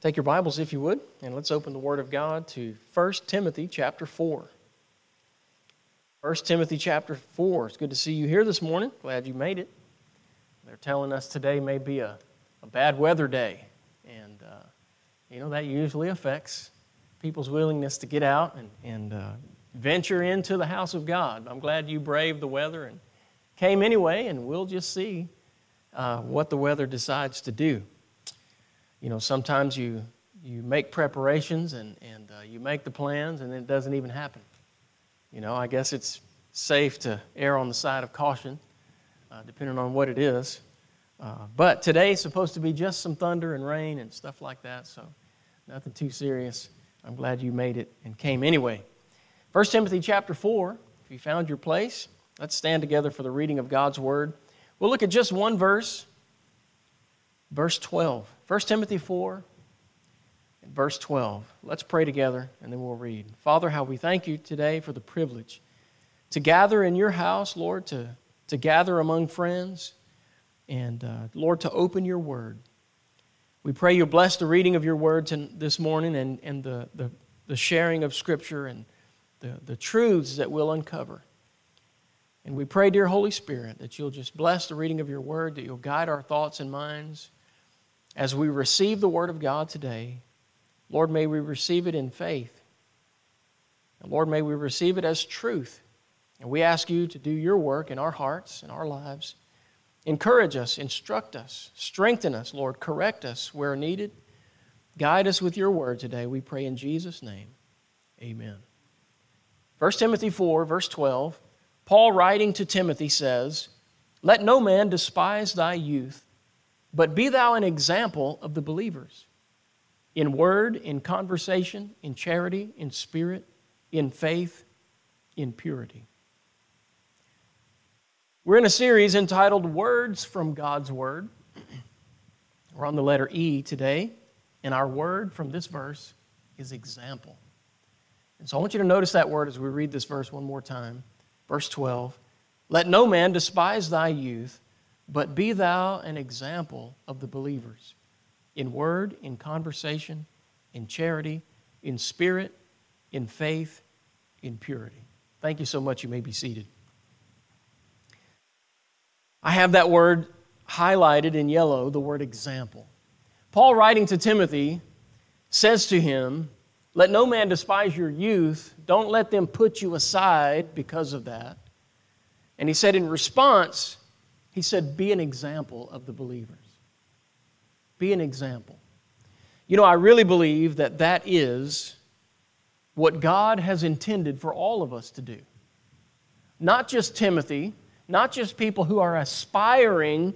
Take your Bibles, if you would, and let's open the Word of God to 1 Timothy chapter 4. 1 Timothy chapter 4. It's good to see you here this morning. Glad you made it. They're telling us today may be a, a bad weather day. And, uh, you know, that usually affects people's willingness to get out and, and uh, venture into the house of God. I'm glad you braved the weather and came anyway, and we'll just see uh, what the weather decides to do you know, sometimes you, you make preparations and, and uh, you make the plans and it doesn't even happen. You know, I guess it's safe to err on the side of caution, uh, depending on what it is. Uh, but today is supposed to be just some thunder and rain and stuff like that, so nothing too serious. I'm glad you made it and came anyway. 1 Timothy chapter 4, if you found your place, let's stand together for the reading of God's Word. We'll look at just one verse, verse 12. 1 Timothy 4 and verse 12. Let's pray together and then we'll read. Father, how we thank you today for the privilege to gather in your house, Lord, to, to gather among friends, and uh, Lord, to open your word. We pray you bless the reading of your word this morning and, and the, the, the sharing of Scripture and the, the truths that we'll uncover. And we pray, dear Holy Spirit, that you'll just bless the reading of your word, that you'll guide our thoughts and minds as we receive the Word of God today, Lord, may we receive it in faith. And Lord, may we receive it as truth. And we ask you to do your work in our hearts and our lives. Encourage us, instruct us, strengthen us, Lord, correct us where needed. Guide us with your word today, we pray in Jesus' name. Amen. 1 Timothy 4, verse 12, Paul writing to Timothy says, Let no man despise thy youth but be thou an example of the believers in word, in conversation, in charity, in spirit, in faith, in purity. We're in a series entitled Words from God's Word. We're on the letter E today, and our word from this verse is example. And so I want you to notice that word as we read this verse one more time. Verse 12 Let no man despise thy youth but be thou an example of the believers in word, in conversation, in charity, in spirit, in faith, in purity. Thank you so much. You may be seated. I have that word highlighted in yellow, the word example. Paul, writing to Timothy, says to him, Let no man despise your youth. Don't let them put you aside because of that. And he said, in response, he said, Be an example of the believers. Be an example. You know, I really believe that that is what God has intended for all of us to do. Not just Timothy, not just people who are aspiring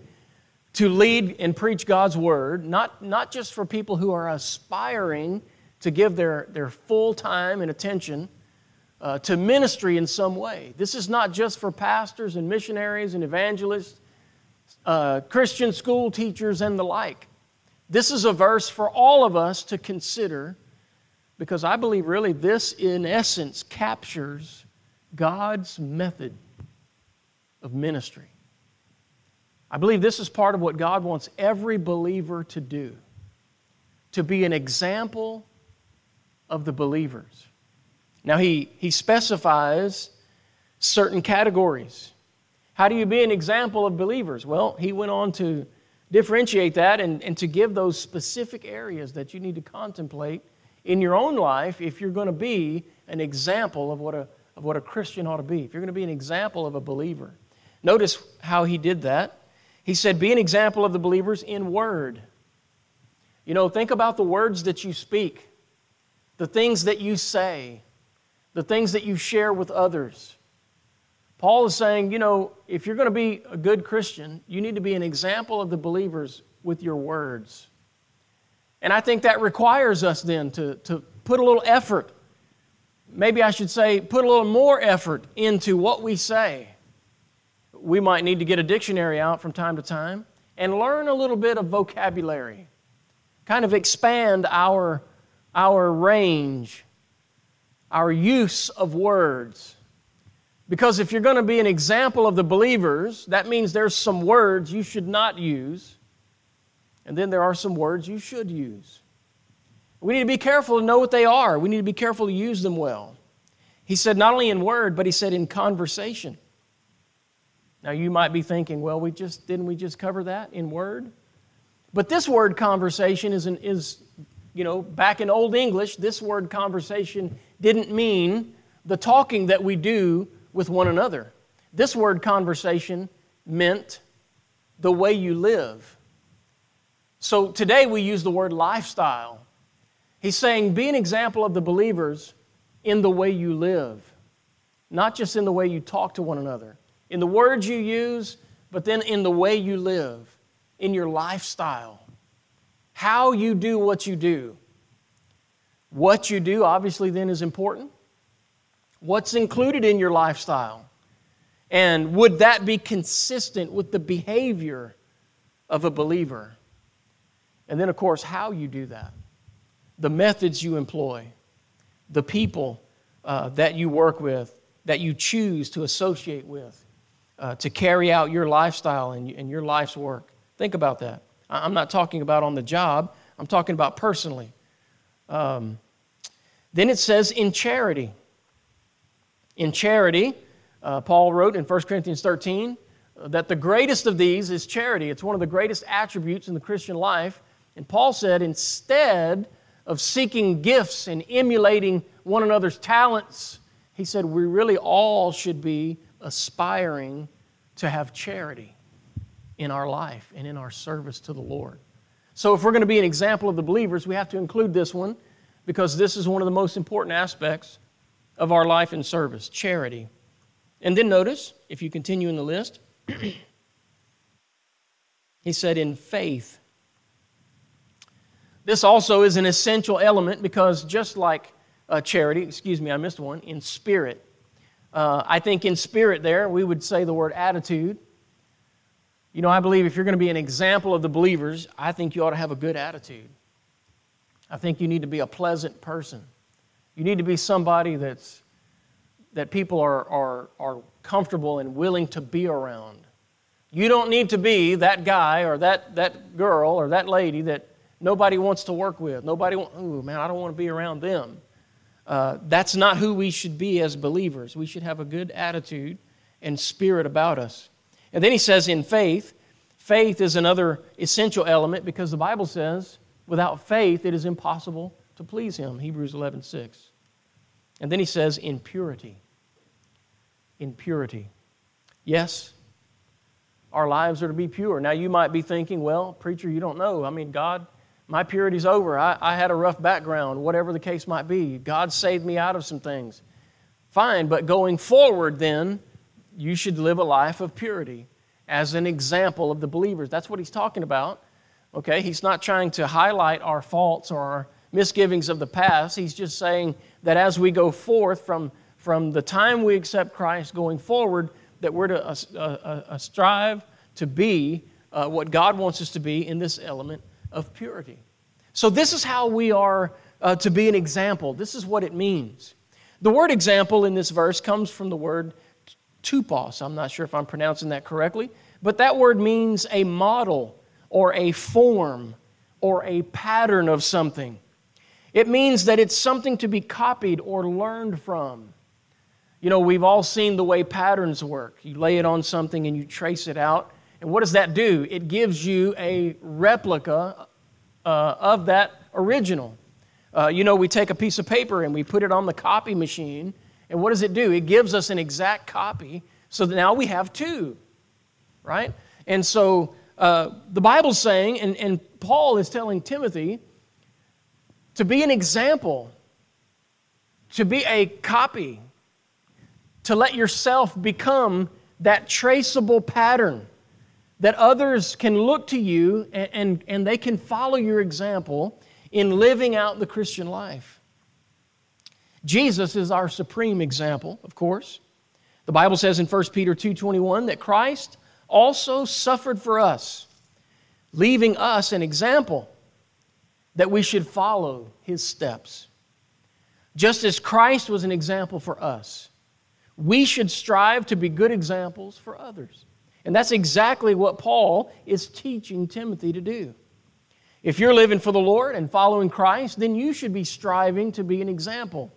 to lead and preach God's word, not, not just for people who are aspiring to give their, their full time and attention uh, to ministry in some way. This is not just for pastors and missionaries and evangelists uh, Christian school teachers, and the like. This is a verse for all of us to consider because I believe really this, in essence, captures God's method of ministry. I believe this is part of what God wants every believer to do to be an example of the believers. Now, he, he specifies certain categories. How do you be an example of believers? Well, he went on to differentiate that and, and to give those specific areas that you need to contemplate in your own life if you're going to be an example of what a, of what a Christian ought to be, if you're going to be an example of a believer. Notice how he did that. He said, Be an example of the believers in word. You know, think about the words that you speak, the things that you say, the things that you share with others. Paul is saying, you know, if you're going to be a good Christian, you need to be an example of the believers with your words. And I think that requires us then to, to put a little effort. Maybe I should say, put a little more effort into what we say. We might need to get a dictionary out from time to time and learn a little bit of vocabulary, kind of expand our, our range, our use of words. Because if you're going to be an example of the believers, that means there's some words you should not use, and then there are some words you should use. We need to be careful to know what they are. We need to be careful to use them well. He said not only in word, but he said in conversation. Now you might be thinking, well, we just didn't we just cover that in word? But this word conversation is, an, is you know, back in Old English, this word conversation didn't mean the talking that we do with one another. This word conversation meant the way you live. So today we use the word lifestyle. He's saying, be an example of the believers in the way you live, not just in the way you talk to one another, in the words you use, but then in the way you live, in your lifestyle, how you do what you do. What you do, obviously, then is important. What's included in your lifestyle? And would that be consistent with the behavior of a believer? And then, of course, how you do that, the methods you employ, the people uh, that you work with, that you choose to associate with, uh, to carry out your lifestyle and, and your life's work. Think about that. I'm not talking about on the job, I'm talking about personally. Um, then it says in charity. In charity, uh, Paul wrote in 1 Corinthians 13 uh, that the greatest of these is charity. It's one of the greatest attributes in the Christian life. And Paul said, instead of seeking gifts and emulating one another's talents, he said, we really all should be aspiring to have charity in our life and in our service to the Lord. So, if we're going to be an example of the believers, we have to include this one because this is one of the most important aspects of our life and service charity. And then notice, if you continue in the list, he said, in faith. This also is an essential element because just like uh, charity, excuse me, I missed one, in spirit. Uh, I think in spirit there, we would say the word attitude. You know, I believe if you're going to be an example of the believers, I think you ought to have a good attitude. I think you need to be a pleasant person. You need to be somebody that's, that people are, are, are comfortable and willing to be around. You don't need to be that guy or that, that girl or that lady that nobody wants to work with. Nobody, oh man, I don't want to be around them. Uh, that's not who we should be as believers. We should have a good attitude and spirit about us. And then he says, in faith, faith is another essential element because the Bible says, without faith, it is impossible to please him. Hebrews 11 6. And then he says, in purity. In purity. Yes, our lives are to be pure. Now, you might be thinking, well, preacher, you don't know. I mean, God my purity's over. I, I had a rough background, whatever the case might be. God saved me out of some things. Fine, but going forward, then, you should live a life of purity as an example of the believers. That's what he's talking about. Okay, he's not trying to highlight our faults or our misgivings of the past. He's just saying that as we go forth from, from the time we accept Christ going forward, that we're to uh, uh, uh, strive to be uh, what God wants us to be in this element of purity. So, this is how we are uh, to be an example. This is what it means. The word example in this verse comes from the word tupos. I'm not sure if I'm pronouncing that correctly, but that word means a model or a form or a pattern of something. It means that it's something to be copied or learned from. You know, we've all seen the way patterns work. You lay it on something and you trace it out, and what does that do? It gives you a replica uh, of that original. Uh, you know, we take a piece of paper and we put it on the copy machine, and what does it do? It gives us an exact copy, so now we have two, right? And so uh, the Bible's saying, and, and Paul is telling Timothy, to be an example, to be a copy, to let yourself become that traceable pattern that others can look to you and, and, and, they can follow your example in living out the Christian life. Jesus is our supreme example, of course. The Bible says in 1 Peter 2:21 that Christ also suffered for us, leaving us an example that we should follow his steps. Just as Christ was an example for us, we should strive to be good examples for others. And that's exactly what Paul is teaching Timothy to do. If you're living for the Lord and following Christ, then you should be striving to be an example.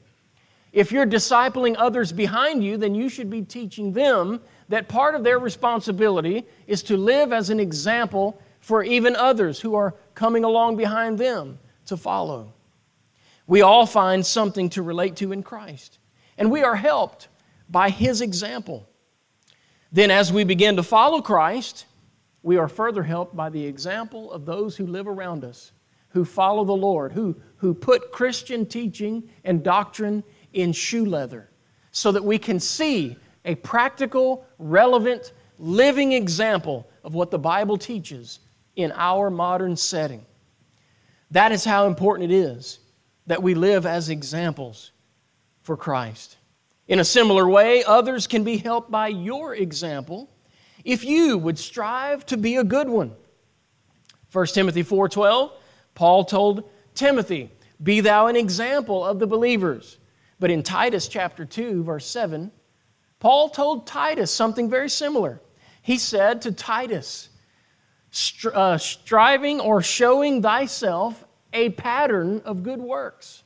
If you're discipling others behind you, then you should be teaching them that part of their responsibility is to live as an example for even others who are coming along behind them to follow. We all find something to relate to in Christ, and we are helped by His example. Then, as we begin to follow Christ, we are further helped by the example of those who live around us, who follow the Lord, who, who put Christian teaching and doctrine in shoe leather, so that we can see a practical, relevant, living example of what the Bible teaches in our modern setting. That is how important it is that we live as examples for Christ. In a similar way, others can be helped by your example if you would strive to be a good one. 1 Timothy 4:12, Paul told Timothy, "Be thou an example of the believers." But in Titus chapter 2 verse 7, Paul told Titus something very similar. He said to Titus, uh, striving or showing thyself a pattern of good works.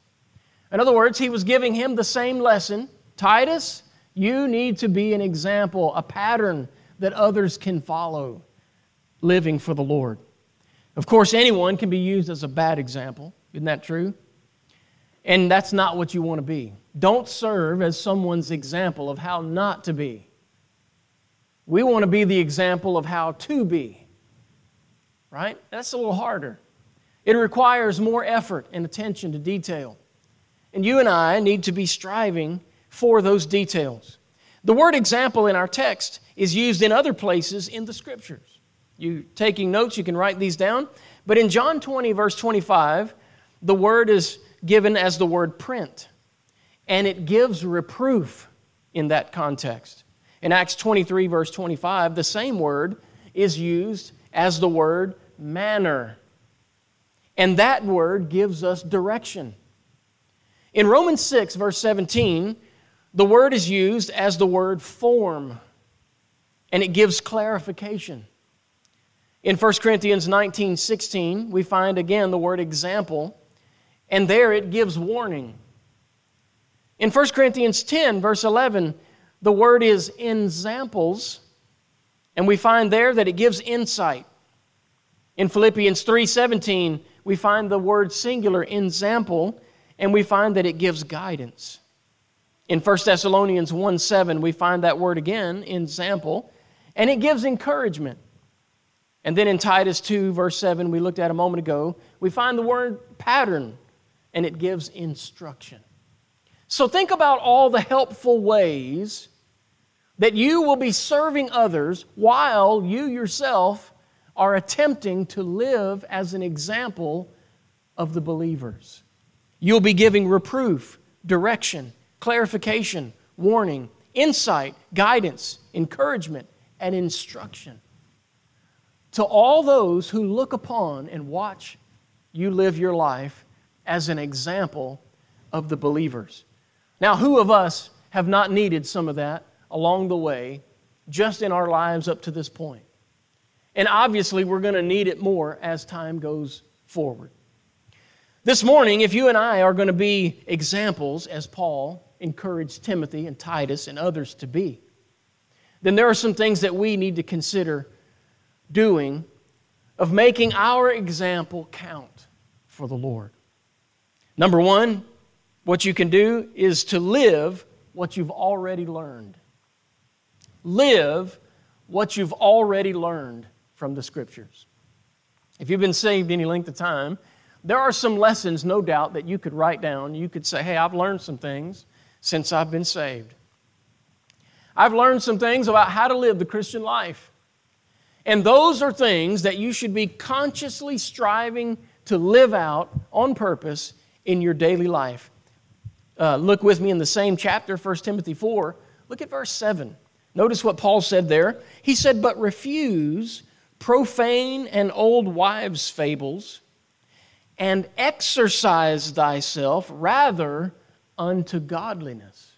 In other words, he was giving him the same lesson. Titus, you need to be an example, a pattern that others can follow living for the Lord. Of course, anyone can be used as a bad example. Isn't that true? And that's not what you want to be. Don't serve as someone's example of how not to be. We want to be the example of how to be right? That's a little harder. It requires more effort and attention to detail. And you and I need to be striving for those details. The word example in our text is used in other places in the scriptures. You taking notes, you can write these down. But in John 20, verse 25, the word is given as the word print, and it gives reproof in that context. In Acts 23, verse 25, the same word is used as the word manner. And that word gives us direction. In Romans 6, verse 17, the word is used as the word form, and it gives clarification. In 1 Corinthians 19, 16, we find again the word example, and there it gives warning. In 1 Corinthians 10, verse 11, the word is ensamples, and we find there that it gives insight. In Philippians 3:17, we find the word singular ensample, and we find that it gives guidance. In 1 Thessalonians 1:7, we find that word again, ensample, and it gives encouragement. And then in Titus 2, verse 7, we looked at a moment ago, we find the word pattern, and it gives instruction. So think about all the helpful ways that you will be serving others while you yourself are attempting to live as an example of the believers. You'll be giving reproof, direction, clarification, warning, insight, guidance, encouragement, and instruction to all those who look upon and watch you live your life as an example of the believers. Now, who of us have not needed some of that along the way just in our lives up to this point. And obviously, we're going to need it more as time goes forward. This morning, if you and I are going to be examples, as Paul encouraged Timothy and Titus and others to be, then there are some things that we need to consider doing of making our example count for the Lord. Number one, what you can do is to live what you've already learned. Live what you've already learned from the Scriptures. If you've been saved any length of time, there are some lessons, no doubt, that you could write down. You could say, hey, I've learned some things since I've been saved. I've learned some things about how to live the Christian life. And those are things that you should be consciously striving to live out on purpose in your daily life. Uh, look with me in the same chapter, 1 Timothy 4. Look at verse 7. Notice what Paul said there. He said, But refuse profane and old wives' fables, and exercise thyself rather unto godliness.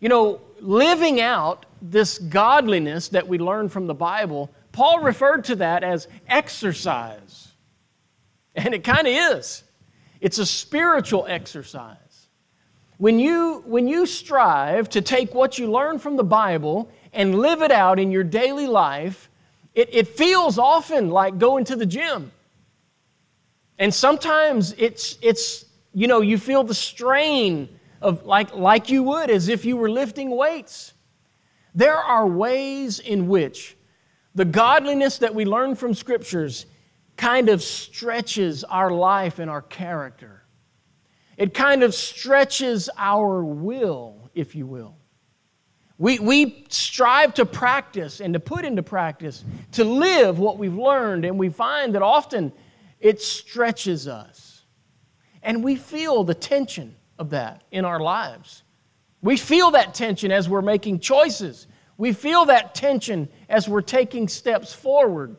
You know, living out this godliness that we learn from the Bible, Paul referred to that as exercise. And it kind of is. It's a spiritual exercise. When you, when you strive to take what you learn from the Bible and live it out in your daily life, it, it feels often like going to the gym. And sometimes it's, it's, you know, you feel the strain of like, like you would as if you were lifting weights. There are ways in which the godliness that we learn from scriptures kind of stretches our life and our character. It kind of stretches our will, if you will. We, we strive to practice and to put into practice, to live what we've learned, and we find that often it stretches us. And we feel the tension of that in our lives. We feel that tension as we're making choices. We feel that tension as we're taking steps forward.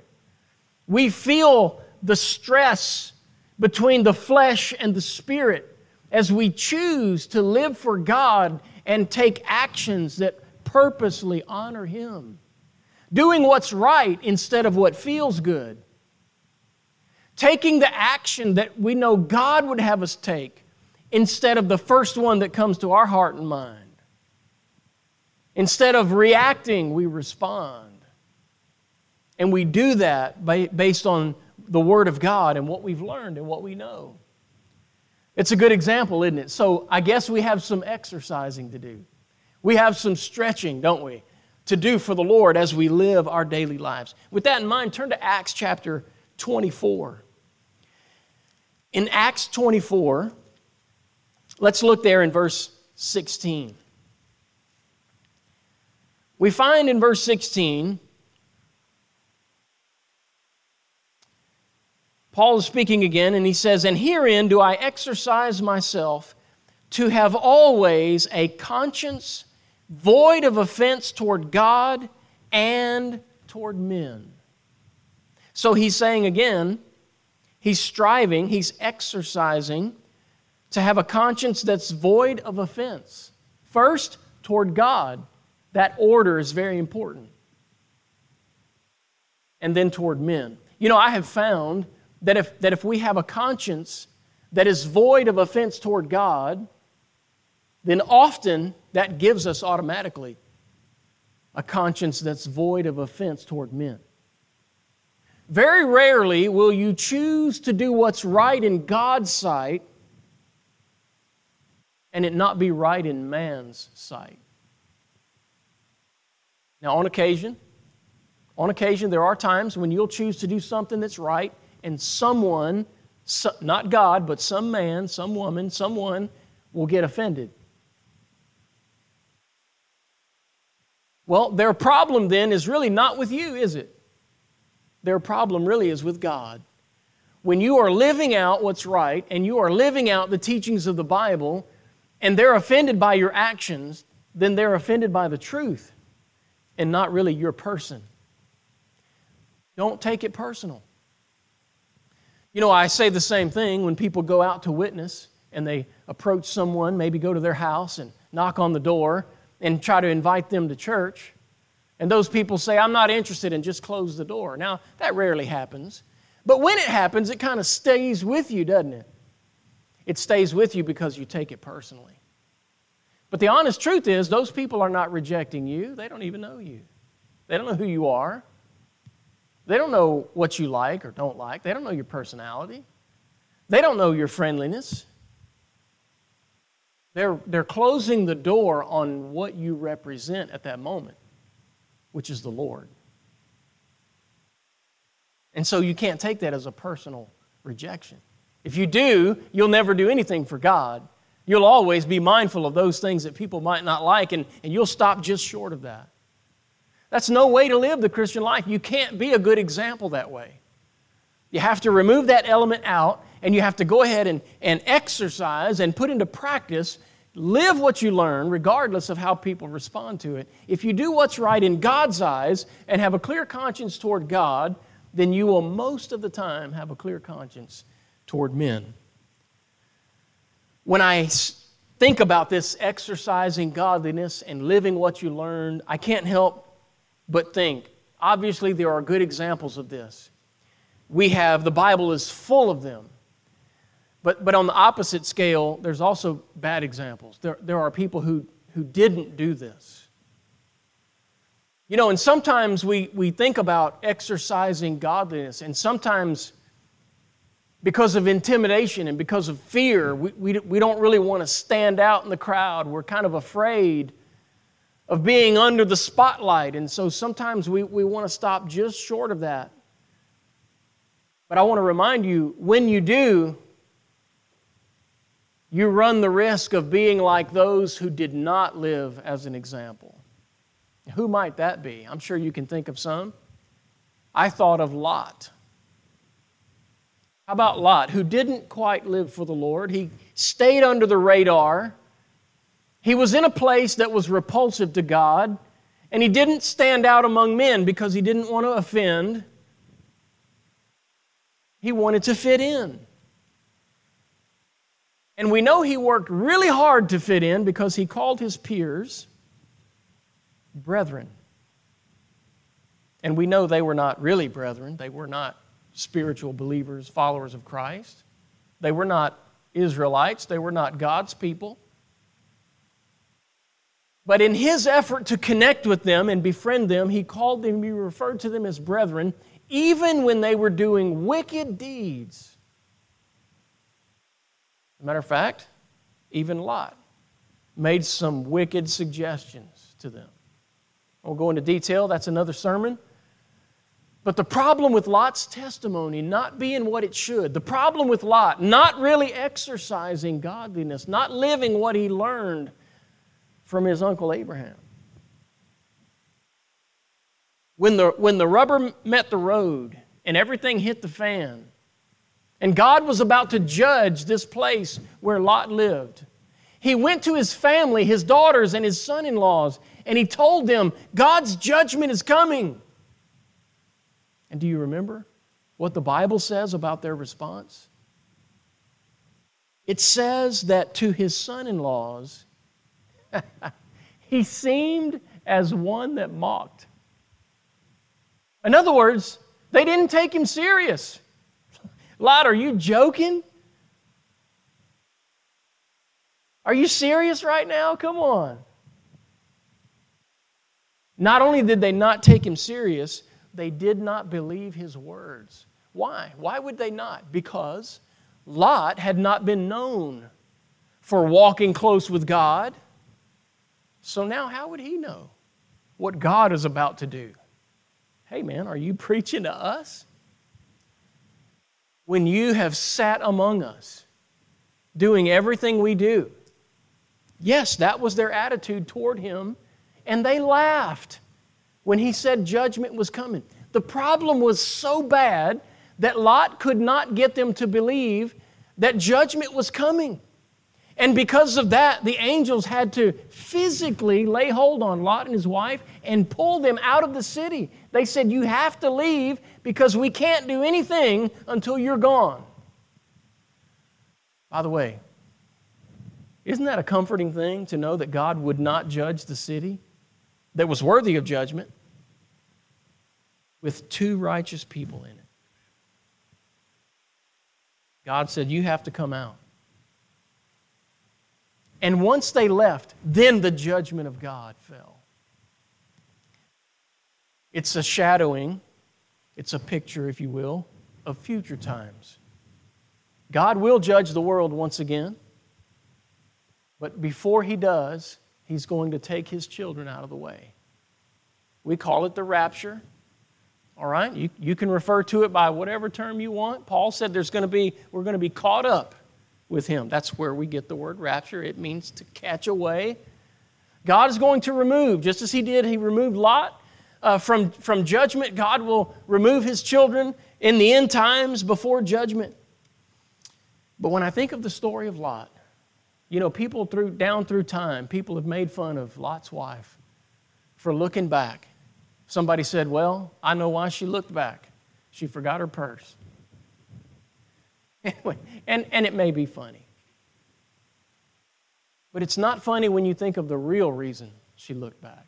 We feel the stress between the flesh and the spirit as we choose to live for God and take actions that purposely honor Him. Doing what's right instead of what feels good. Taking the action that we know God would have us take instead of the first one that comes to our heart and mind. Instead of reacting, we respond. And we do that based on the Word of God and what we've learned and what we know. It's a good example, isn't it? So I guess we have some exercising to do. We have some stretching, don't we, to do for the Lord as we live our daily lives. With that in mind, turn to Acts chapter 24. In Acts 24, let's look there in verse 16. We find in verse 16 Paul is speaking again, and he says, And herein do I exercise myself to have always a conscience void of offense toward God and toward men. So he's saying again, he's striving, he's exercising to have a conscience that's void of offense. First, toward God. That order is very important. And then toward men. You know, I have found that if, that if we have a conscience that is void of offense toward God, then often that gives us automatically a conscience that's void of offense toward men. Very rarely will you choose to do what's right in God's sight and it not be right in man's sight. Now, on occasion, on occasion, there are times when you'll choose to do something that's right and someone, not God, but some man, some woman, someone will get offended. Well, their problem then is really not with you, is it? Their problem really is with God. When you are living out what's right and you are living out the teachings of the Bible and they're offended by your actions, then they're offended by the truth and not really your person. Don't take it personal. You know, I say the same thing when people go out to witness and they approach someone, maybe go to their house and knock on the door and try to invite them to church. And those people say, I'm not interested, and just close the door. Now, that rarely happens. But when it happens, it kind of stays with you, doesn't it? It stays with you because you take it personally. But the honest truth is, those people are not rejecting you. They don't even know you, they don't know who you are. They don't know what you like or don't like. They don't know your personality. They don't know your friendliness. They're, they're closing the door on what you represent at that moment, which is the Lord. And so you can't take that as a personal rejection. If you do, you'll never do anything for God. You'll always be mindful of those things that people might not like, and, and you'll stop just short of that. That's no way to live the Christian life. You can't be a good example that way. You have to remove that element out, and you have to go ahead and, and exercise and put into practice, live what you learn, regardless of how people respond to it. If you do what's right in God's eyes and have a clear conscience toward God, then you will most of the time have a clear conscience toward men. When I think about this exercising godliness and living what you learned, I can't help but think. Obviously, there are good examples of this. we have, the Bible is full of them. But, but on the opposite scale, there's also bad examples. There, there are people who, who didn't do this. You know, and sometimes we, we think about exercising godliness, and sometimes because of intimidation and because of fear, we, we, we don't really want to stand out in the crowd. We're kind of afraid of being under the spotlight, and so sometimes we, we want to stop just short of that. But I want to remind you when you do, you run the risk of being like those who did not live as an example. Who might that be? I'm sure you can think of some. I thought of Lot. How about Lot, who didn't quite live for the Lord? He stayed under the radar. He was in a place that was repulsive to God, and he didn't stand out among men because he didn't want to offend. He wanted to fit in. And we know he worked really hard to fit in because he called his peers brethren. And we know they were not really brethren, they were not spiritual believers, followers of Christ. They were not Israelites, they were not God's people. But in his effort to connect with them and befriend them, he called them, he referred to them as brethren, even when they were doing wicked deeds. Matter of fact, even Lot made some wicked suggestions to them. I won't go into detail, that's another sermon. But the problem with Lot's testimony not being what it should, the problem with Lot not really exercising godliness, not living what he learned from his uncle Abraham. When the, when the rubber met the road and everything hit the fan, and God was about to judge this place where Lot lived, he went to his family, his daughters, and his son in laws, and he told them, God's judgment is coming. And do you remember what the Bible says about their response? It says that to his son in laws, he seemed as one that mocked. In other words, they didn't take him serious. Lot, are you joking? Are you serious right now? Come on. Not only did they not take him serious, they did not believe his words. Why? Why would they not? Because Lot had not been known for walking close with God. So now, how would he know what God is about to do? Hey, man, are you preaching to us? When you have sat among us, doing everything we do. Yes, that was their attitude toward him, and they laughed when he said judgment was coming. The problem was so bad that Lot could not get them to believe that judgment was coming. And because of that, the angels had to physically lay hold on Lot and his wife and pull them out of the city. They said, You have to leave because we can't do anything until you're gone. By the way, isn't that a comforting thing to know that God would not judge the city that was worthy of judgment? with two righteous people in it. God said, You have to come out. And once they left, then the judgment of God fell. It's a shadowing, it's a picture, if you will, of future times. God will judge the world once again, but before He does, He's going to take His children out of the way. We call it the rapture. All right? You, you can refer to it by whatever term you want. Paul said there's going to be, we're going to be caught up with him. That's where we get the word rapture. It means to catch away. God is going to remove, just as he did, he removed Lot uh, from, from judgment. God will remove his children in the end times before judgment. But when I think of the story of Lot, you know, people through, down through time, people have made fun of Lot's wife for looking back Somebody said, Well, I know why she looked back. She forgot her purse. And, and it may be funny. But it's not funny when you think of the real reason she looked back.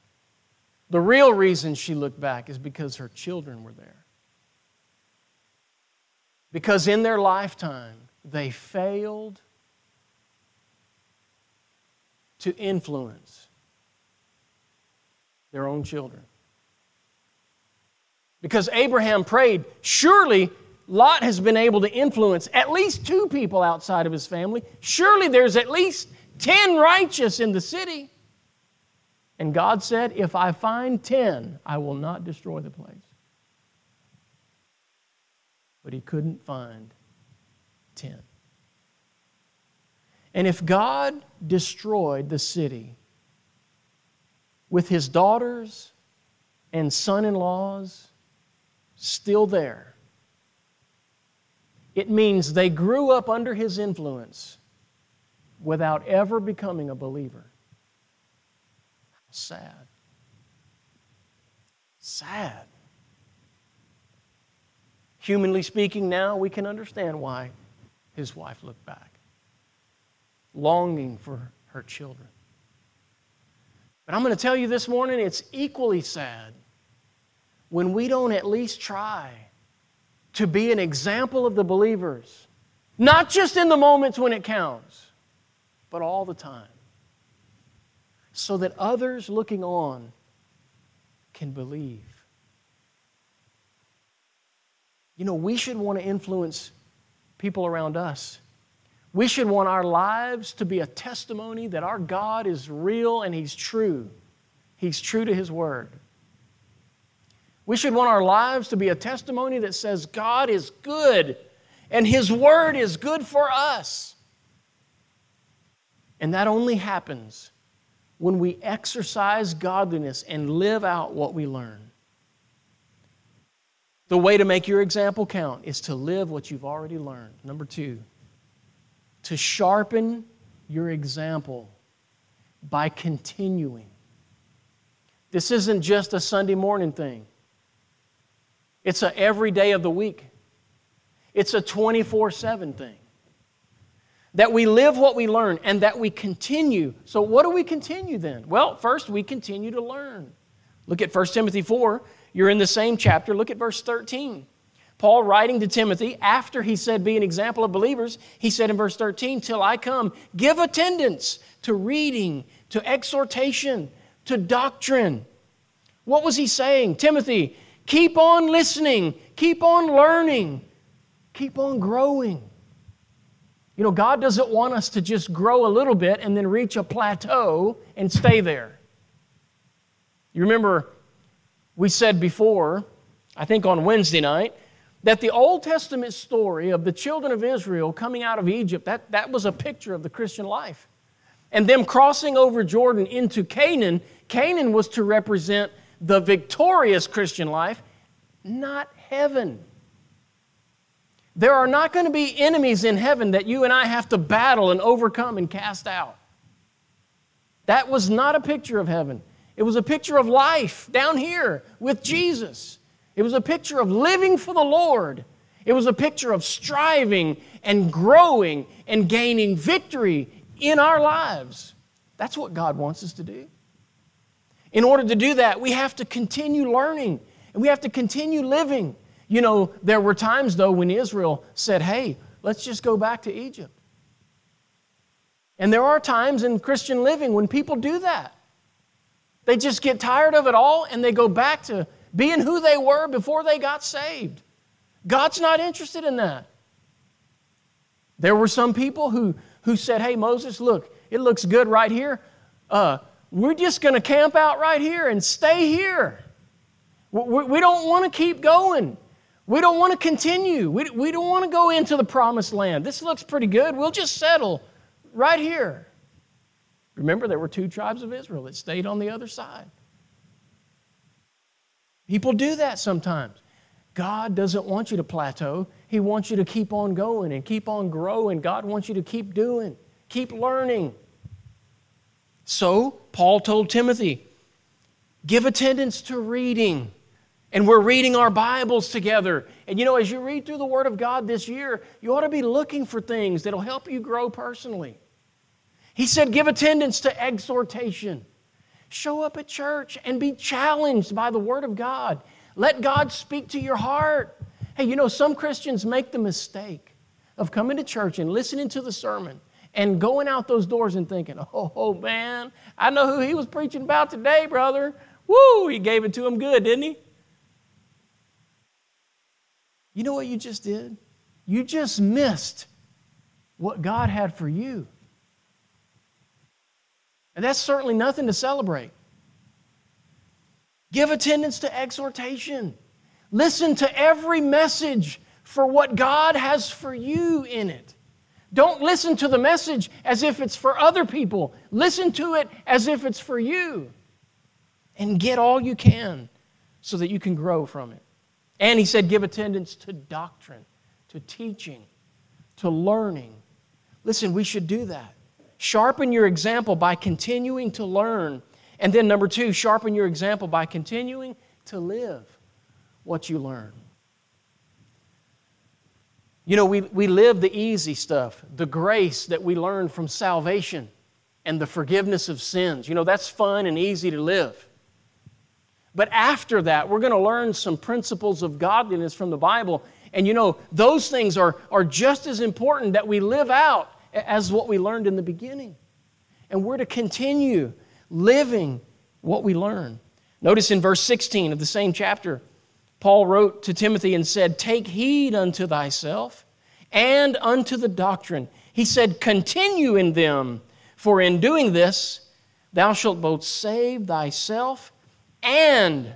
The real reason she looked back is because her children were there. Because in their lifetime, they failed to influence their own children. Because Abraham prayed, surely Lot has been able to influence at least two people outside of his family. Surely there's at least 10 righteous in the city. And God said, If I find 10, I will not destroy the place. But he couldn't find 10. And if God destroyed the city with his daughters and son in laws still there, it means they grew up under his influence without ever becoming a believer. Sad. Sad. Humanly speaking, now we can understand why his wife looked back, longing for her children. But I'm going to tell you this morning it's equally sad when we don't at least try to be an example of the believers, not just in the moments when it counts, but all the time, so that others looking on can believe. You know, we should want to influence people around us. We should want our lives to be a testimony that our God is real and He's true. He's true to His Word. We should want our lives to be a testimony that says God is good and His Word is good for us. And that only happens when we exercise godliness and live out what we learn. The way to make your example count is to live what you've already learned. Number two, to sharpen your example by continuing. This isn't just a Sunday morning thing. It's a every day of the week. It's a 24 7 thing. That we live what we learn and that we continue. So, what do we continue then? Well, first, we continue to learn. Look at 1 Timothy 4. You're in the same chapter. Look at verse 13. Paul, writing to Timothy, after he said, Be an example of believers, he said in verse 13, Till I come, give attendance to reading, to exhortation, to doctrine. What was he saying? Timothy, Keep on listening, keep on learning, keep on growing. You know, God doesn't want us to just grow a little bit and then reach a plateau and stay there. You remember, we said before, I think on Wednesday night, that the Old Testament story of the children of Israel coming out of Egypt, that, that was a picture of the Christian life. And them crossing over Jordan into Canaan, Canaan was to represent the victorious Christian life, not heaven. There are not going to be enemies in heaven that you and I have to battle and overcome and cast out. That was not a picture of heaven. It was a picture of life down here with Jesus. It was a picture of living for the Lord. It was a picture of striving and growing and gaining victory in our lives. That's what God wants us to do. In order to do that, we have to continue learning and we have to continue living. You know, there were times, though, when Israel said, hey, let's just go back to Egypt. And there are times in Christian living when people do that. They just get tired of it all and they go back to being who they were before they got saved. God's not interested in that. There were some people who, who said, Hey, Moses, look, it looks good right here. Uh, we're just going to camp out right here and stay here. We don't want to keep going. We don't want to continue. We, don't want to go into the promised land. This looks pretty good. We'll just settle right here. Remember, there were two tribes of Israel that stayed on the other side. People do that sometimes. God doesn't want you to plateau. He wants you to keep on going and keep on growing. God wants you to keep doing, keep learning. So, Paul told Timothy, give attendance to reading. And we're reading our Bibles together. And you know, as you read through the Word of God this year, you ought to be looking for things that'll help you grow personally. He said, give attendance to exhortation. Show up at church and be challenged by the Word of God. Let God speak to your heart. Hey, you know, some Christians make the mistake of coming to church and listening to the sermon and going out those doors and thinking, oh, man, I know who he was preaching about today, brother. Woo, he gave it to him good, didn't he? You know what you just did? You just missed what God had for you. And that's certainly nothing to celebrate. Give attendance to exhortation. Listen to every message for what God has for you in it. Don't listen to the message as if it's for other people. Listen to it as if it's for you. And get all you can so that you can grow from it. And he said, give attendance to doctrine, to teaching, to learning. Listen, we should do that. Sharpen your example by continuing to learn. And then, number two, sharpen your example by continuing to live what you learn. You know, we, we live the easy stuff, the grace that we learn from salvation and the forgiveness of sins. You know, that's fun and easy to live. But after that, we're going to learn some principles of godliness from the Bible. And you know, those things are, are just as important that we live out as what we learned in the beginning. And we're to continue living what we learn. Notice in verse 16 of the same chapter, Paul wrote to Timothy and said, Take heed unto thyself and unto the doctrine. He said, Continue in them, for in doing this, thou shalt both save thyself and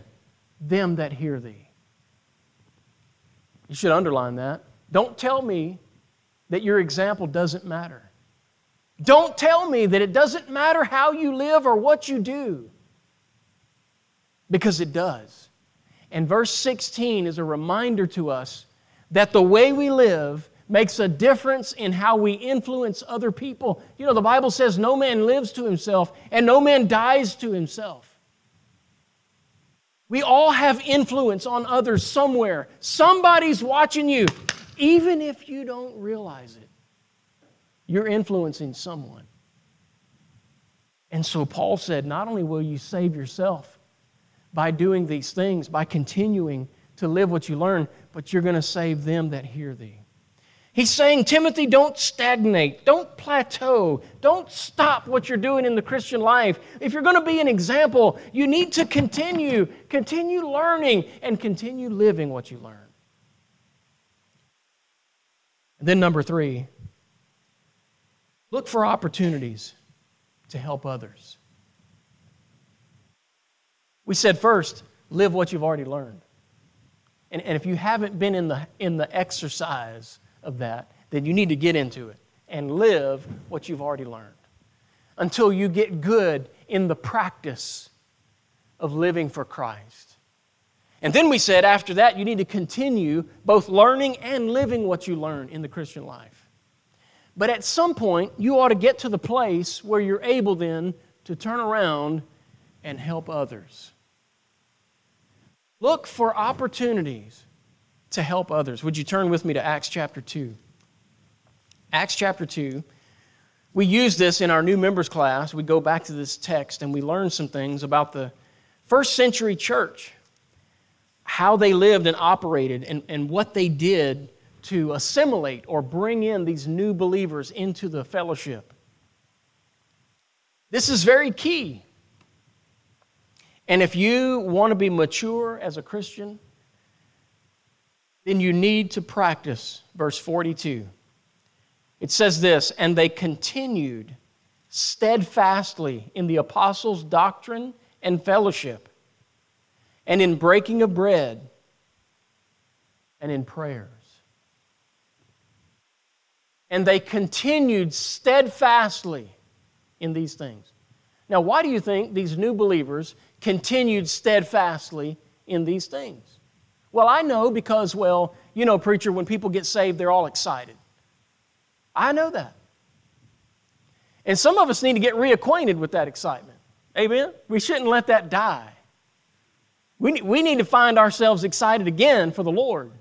them that hear thee. You should underline that. Don't tell me that your example doesn't matter. Don't tell me that it doesn't matter how you live or what you do, because it does. And verse 16 is a reminder to us that the way we live makes a difference in how we influence other people. You know, the Bible says no man lives to himself and no man dies to himself. We all have influence on others somewhere. Somebody's watching you, even if you don't realize it. You're influencing someone. And so Paul said, not only will you save yourself by doing these things, by continuing to live what you learn, but you're going to save them that hear thee. He's saying, Timothy, don't stagnate, don't plateau, don't stop what you're doing in the Christian life. If you're going to be an example, you need to continue, continue learning, and continue living what you learn. And then, number three, look for opportunities to help others. We said first, live what you've already learned. And, and if you haven't been in the, in the exercise, of that, then you need to get into it and live what you've already learned until you get good in the practice of living for Christ. And then we said after that, you need to continue both learning and living what you learn in the Christian life. But at some point, you ought to get to the place where you're able then to turn around and help others. Look for opportunities to help others. Would you turn with me to Acts chapter 2? Acts chapter 2. We use this in our new members class. We go back to this text and we learn some things about the first century church, how they lived and operated, and, and what they did to assimilate or bring in these new believers into the fellowship. This is very key. And if you want to be mature as a Christian, then you need to practice verse 42. It says this, and they continued steadfastly in the apostles' doctrine and fellowship, and in breaking of bread, and in prayers. And they continued steadfastly in these things. Now, why do you think these new believers continued steadfastly in these things? Well, I know because, well, you know, preacher, when people get saved, they're all excited. I know that. And some of us need to get reacquainted with that excitement. Amen? We shouldn't let that die. We, we need to find ourselves excited again for the Lord.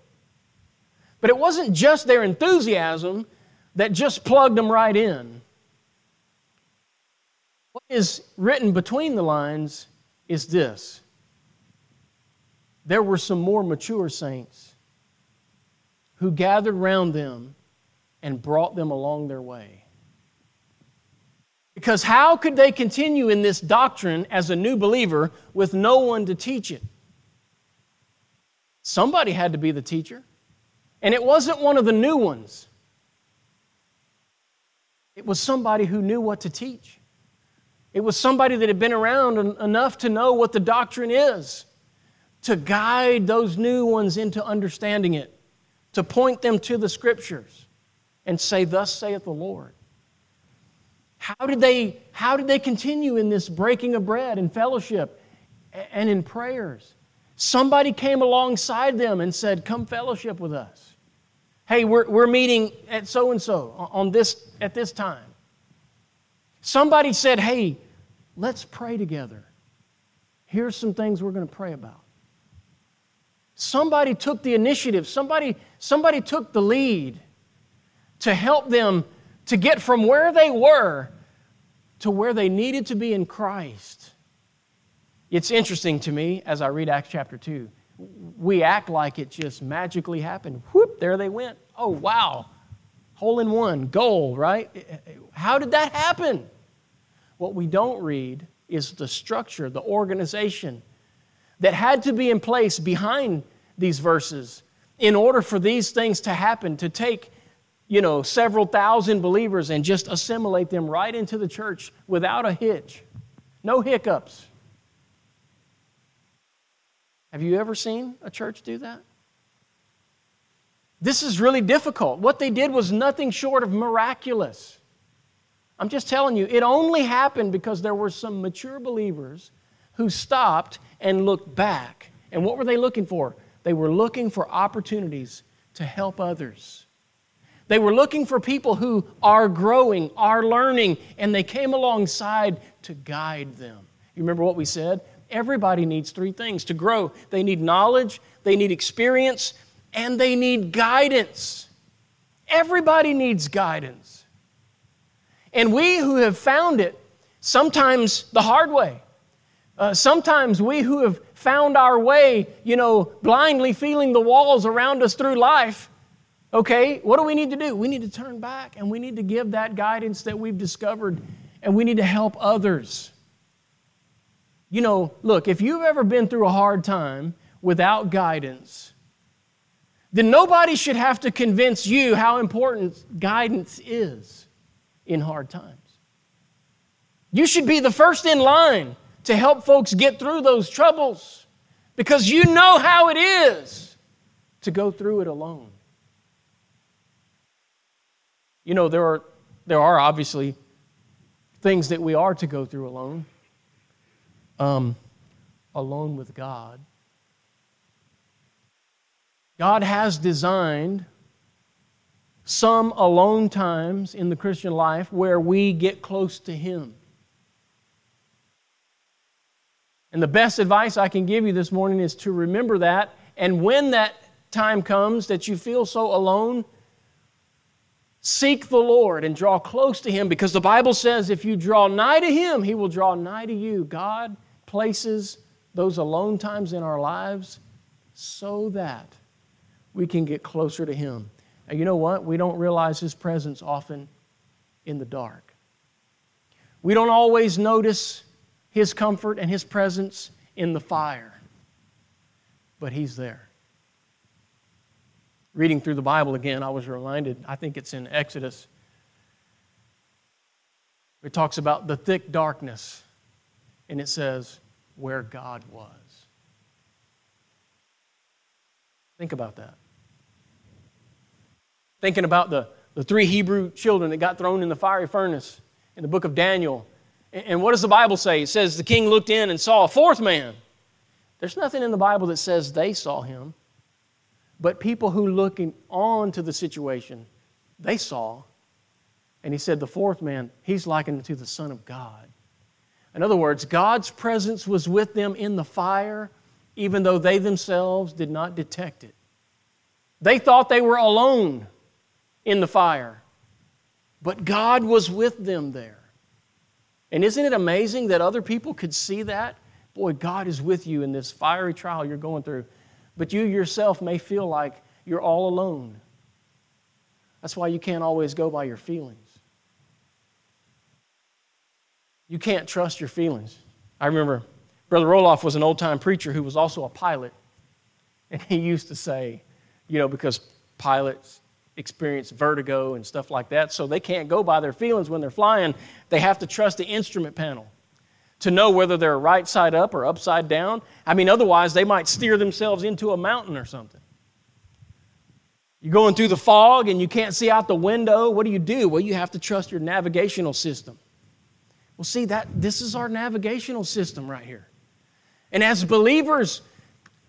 But it wasn't just their enthusiasm that just plugged them right in. What is written between the lines is this there were some more mature saints who gathered round them and brought them along their way. Because how could they continue in this doctrine as a new believer with no one to teach it? Somebody had to be the teacher. And it wasn't one of the new ones, it was somebody who knew what to teach. It was somebody that had been around enough to know what the doctrine is, to guide those new ones into understanding it, to point them to the scriptures and say, Thus saith the Lord. How did they, how did they continue in this breaking of bread and fellowship and in prayers? Somebody came alongside them and said, Come fellowship with us. Hey, we're, we're meeting at so and so on this at this time. Somebody said, Hey, let's pray together. Here's some things we're going to pray about. Somebody took the initiative, somebody, somebody took the lead to help them to get from where they were to where they needed to be in Christ. It's interesting to me as I read Acts chapter 2. We act like it just magically happened. Whoop, there they went. Oh, wow. Hole in one, goal, right? How did that happen? What we don't read is the structure, the organization that had to be in place behind these verses in order for these things to happen, to take you know, several thousand believers and just assimilate them right into the church without a hitch. No hiccups. Have you ever seen a church do that? This is really difficult. What they did was nothing short of miraculous. I'm just telling you, it only happened because there were some mature believers who stopped and looked back. And what were they looking for? They were looking for opportunities to help others. They were looking for people who are growing, are learning, and they came alongside to guide them. You remember what we said? Everybody needs three things to grow they need knowledge, they need experience, and they need guidance. Everybody needs guidance. And we who have found it, sometimes the hard way, uh, sometimes we who have found our way, you know, blindly feeling the walls around us through life, Okay, what do we need to do? We need to turn back and we need to give that guidance that we've discovered and we need to help others. You know, look, if you've ever been through a hard time without guidance, then nobody should have to convince you how important guidance is in hard times. You should be the first in line to help folks get through those troubles because you know how it is to go through it alone. You know, there are, there are obviously things that we are to go through alone, um, alone with God. God has designed some alone times in the Christian life where we get close to Him. And the best advice I can give you this morning is to remember that. And when that time comes that you feel so alone, Seek the Lord and draw close to Him because the Bible says if you draw nigh to Him, He will draw nigh to you. God places those alone times in our lives so that we can get closer to Him. And you know what? We don't realize His presence often in the dark. We don't always notice His comfort and His presence in the fire, but He's there reading through the Bible again, I was reminded, I think it's in Exodus. It talks about the thick darkness, and it says, where God was. Think about that. Thinking about the, the three Hebrew children that got thrown in the fiery furnace in the book of Daniel. And, and what does the Bible say? It says the king looked in and saw a fourth man. There's nothing in the Bible that says they saw him. But people who looking on to the situation, they saw. And he said, the fourth man, he's likened to the Son of God. In other words, God's presence was with them in the fire, even though they themselves did not detect it. They thought they were alone in the fire, but God was with them there. And isn't it amazing that other people could see that? Boy, God is with you in this fiery trial you're going through but you yourself may feel like you're all alone That's why you can't always go by your feelings. You can't trust your feelings. I remember Brother Roloff was an old time preacher who was also a pilot. And he used to say, you know, because pilots experience vertigo and stuff like that, so they can't go by their feelings when they're flying. They have to trust the instrument panel to know whether they're right side up or upside down. I mean, otherwise, they might steer themselves into a mountain or something. You're going through the fog and you can't see out the window. What do you do? Well, you have to trust your navigational system. Well, see that this is our navigational system right here. And as believers,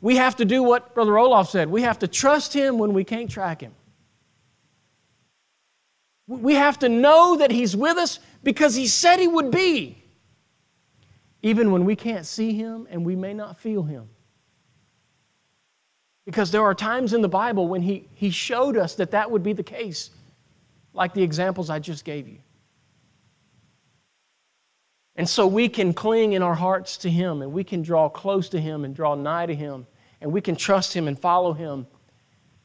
we have to do what Brother Roloff said. We have to trust him when we can't track him. We have to know that he's with us because he said he would be even when we can't see him and we may not feel him. Because there are times in the Bible when he, he showed us that that would be the case, like the examples I just gave you. And so we can cling in our hearts to him and we can draw close to him and draw nigh to him and we can trust him and follow him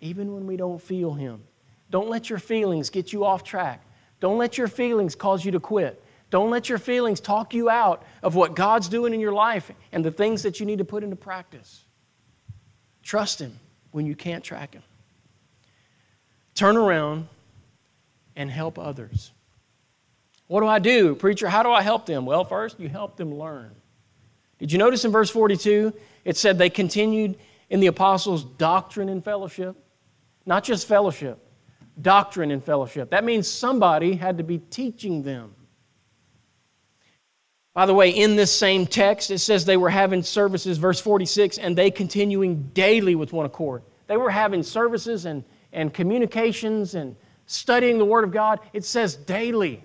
even when we don't feel him. Don't let your feelings get you off track. Don't let your feelings cause you to quit. Don't let your feelings talk you out of what God's doing in your life and the things that you need to put into practice. Trust Him when you can't track Him. Turn around and help others. What do I do? Preacher, how do I help them? Well, first, you help them learn. Did you notice in verse 42? It said they continued in the apostles' doctrine and fellowship. Not just fellowship, doctrine and fellowship. That means somebody had to be teaching them. By the way, in this same text, it says they were having services, verse 46, and they continuing daily with one accord. They were having services and, and communications and studying the Word of God. It says daily.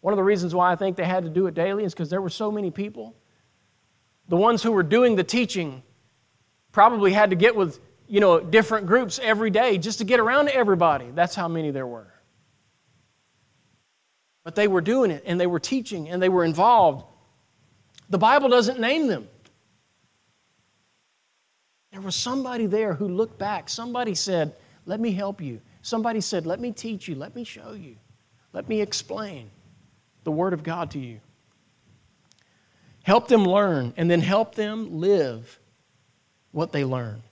One of the reasons why I think they had to do it daily is because there were so many people. The ones who were doing the teaching probably had to get with, you know, different groups every day just to get around to everybody. That's how many there were. But they were doing it and they were teaching and they were involved. The Bible doesn't name them. There was somebody there who looked back. Somebody said, Let me help you. Somebody said, Let me teach you. Let me show you. Let me explain the Word of God to you. Help them learn and then help them live what they learn.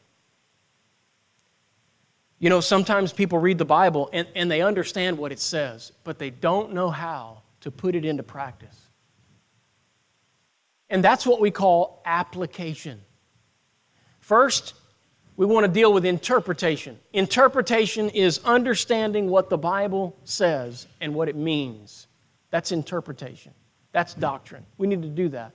You know, sometimes people read the Bible and, and they understand what it says, but they don't know how to put it into practice. And that's what we call application. First, we want to deal with interpretation. Interpretation is understanding what the Bible says and what it means. That's interpretation. That's doctrine. We need to do that.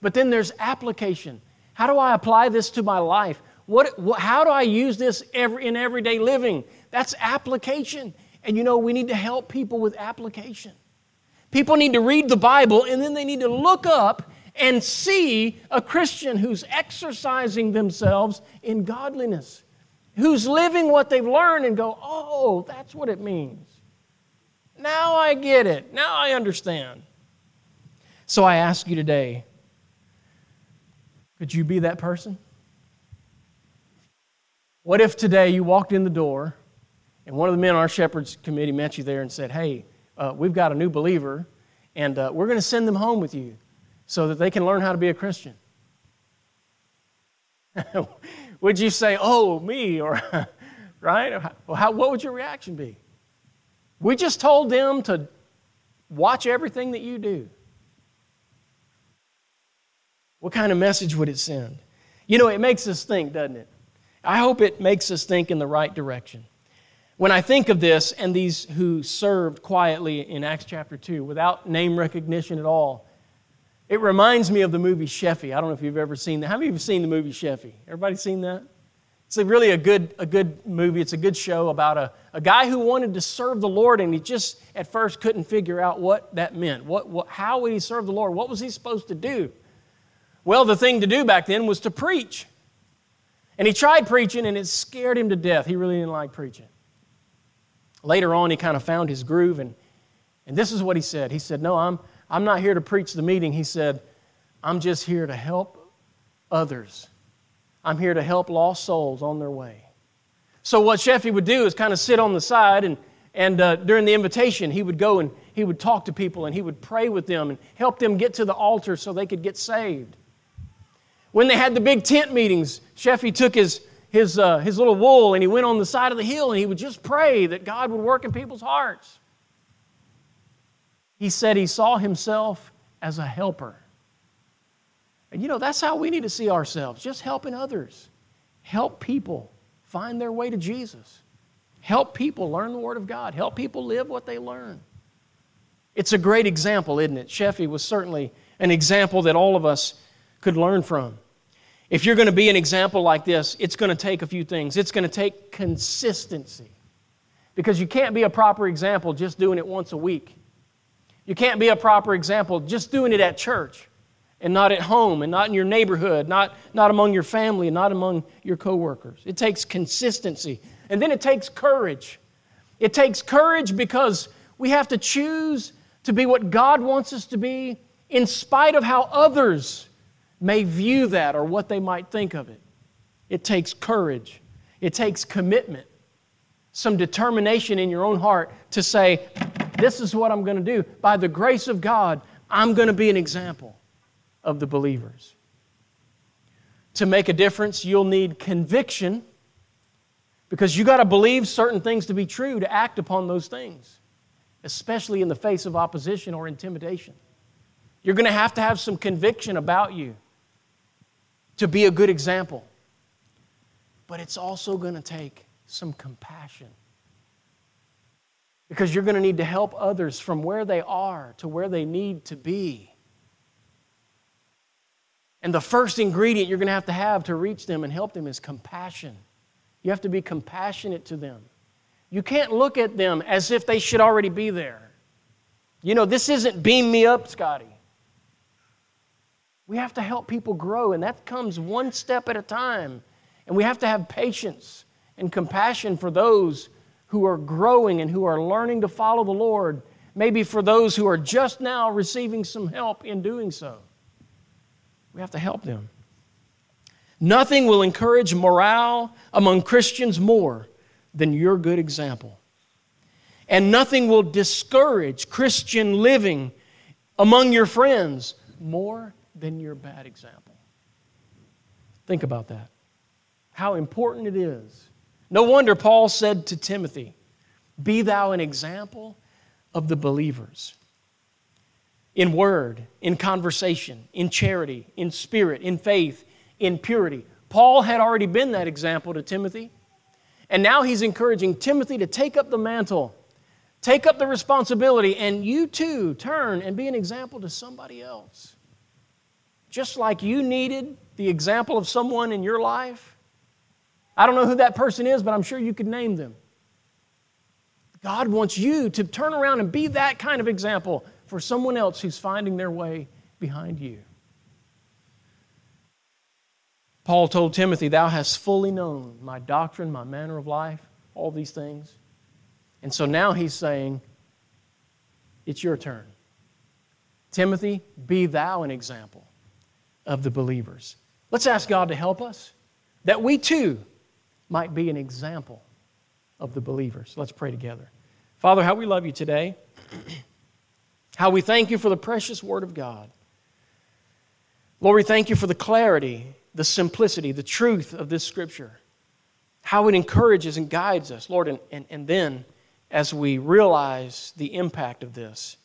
But then there's application. How do I apply this to my life? What, what, how do I use this every, in everyday living? That's application. And you know, we need to help people with application. People need to read the Bible and then they need to look up and see a Christian who's exercising themselves in godliness, who's living what they've learned and go, oh, that's what it means. Now I get it. Now I understand. So I ask you today could you be that person? What if today you walked in the door and one of the men on our Shepherds Committee met you there and said, Hey, uh, we've got a new believer and uh, we're going to send them home with you so that they can learn how to be a Christian? would you say, Oh, me? Or, right? Well, how, what would your reaction be? We just told them to watch everything that you do. What kind of message would it send? You know, it makes us think, doesn't it? I hope it makes us think in the right direction. When I think of this and these who served quietly in Acts chapter 2 without name recognition at all, it reminds me of the movie Sheffey. I don't know if you've ever seen that. How many of you have seen the movie Sheffey? Everybody seen that? It's a really a good, a good movie. It's a good show about a, a guy who wanted to serve the Lord and he just at first couldn't figure out what that meant. What, what, how would he serve the Lord? What was he supposed to do? Well, the thing to do back then was to preach. And he tried preaching, and it scared him to death. He really didn't like preaching. Later on, he kind of found his groove, and, and this is what he said. He said, No, I'm, I'm not here to preach the meeting. He said, I'm just here to help others. I'm here to help lost souls on their way. So what Sheffey would do is kind of sit on the side, and, and uh, during the invitation, he would go and he would talk to people, and he would pray with them and help them get to the altar so they could get saved. When they had the big tent meetings, Sheffey took his, his, uh, his little wool and he went on the side of the hill and he would just pray that God would work in people's hearts. He said he saw himself as a helper. And you know, that's how we need to see ourselves just helping others. Help people find their way to Jesus. Help people learn the Word of God. Help people live what they learn. It's a great example, isn't it? Sheffey was certainly an example that all of us could learn from. If you're going to be an example like this, it's going to take a few things. It's going to take consistency. Because you can't be a proper example just doing it once a week. You can't be a proper example just doing it at church and not at home and not in your neighborhood, not, not among your family and not among your coworkers. It takes consistency. And then it takes courage. It takes courage because we have to choose to be what God wants us to be in spite of how others may view that or what they might think of it. It takes courage. It takes commitment, some determination in your own heart to say, This is what I'm going to do. By the grace of God, I'm going to be an example of the believers. To make a difference, you'll need conviction because you got to believe certain things to be true to act upon those things, especially in the face of opposition or intimidation. You're going to have to have some conviction about you to be a good example. But it's also going to take some compassion. Because you're going to need to help others from where they are to where they need to be. And the first ingredient you're going to have to have to reach them and help them is compassion. You have to be compassionate to them. You can't look at them as if they should already be there. You know, this isn't beam me up, Scotty. We have to help people grow, and that comes one step at a time. And we have to have patience and compassion for those who are growing and who are learning to follow the Lord, maybe for those who are just now receiving some help in doing so. We have to help them. Nothing will encourage morale among Christians more than your good example. And nothing will discourage Christian living among your friends more than your bad example. Think about that. How important it is. No wonder Paul said to Timothy, Be thou an example of the believers in word, in conversation, in charity, in spirit, in faith, in purity. Paul had already been that example to Timothy. And now he's encouraging Timothy to take up the mantle, take up the responsibility, and you too turn and be an example to somebody else. Just like you needed the example of someone in your life. I don't know who that person is, but I'm sure you could name them. God wants you to turn around and be that kind of example for someone else who's finding their way behind you. Paul told Timothy, Thou hast fully known my doctrine, my manner of life, all these things. And so now he's saying, It's your turn. Timothy, be thou an example of the believers. Let's ask God to help us that we too might be an example of the believers. Let's pray together. Father, how we love you today. How we thank you for the precious Word of God. Lord, we thank you for the clarity, the simplicity, the truth of this Scripture. How it encourages and guides us, Lord. And, and, and then, as we realize the impact of this,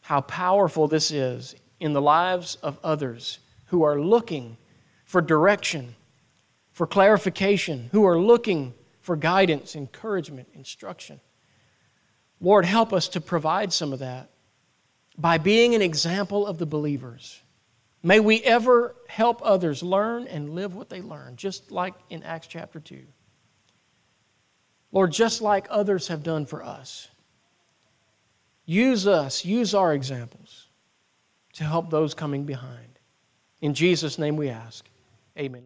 how powerful this is in the lives of others who are looking for direction, for clarification, who are looking for guidance, encouragement, instruction. Lord, help us to provide some of that by being an example of the believers. May we ever help others learn and live what they learn, just like in Acts chapter 2. Lord, just like others have done for us, use us, use our examples to help those coming behind. In Jesus' name we ask. Amen.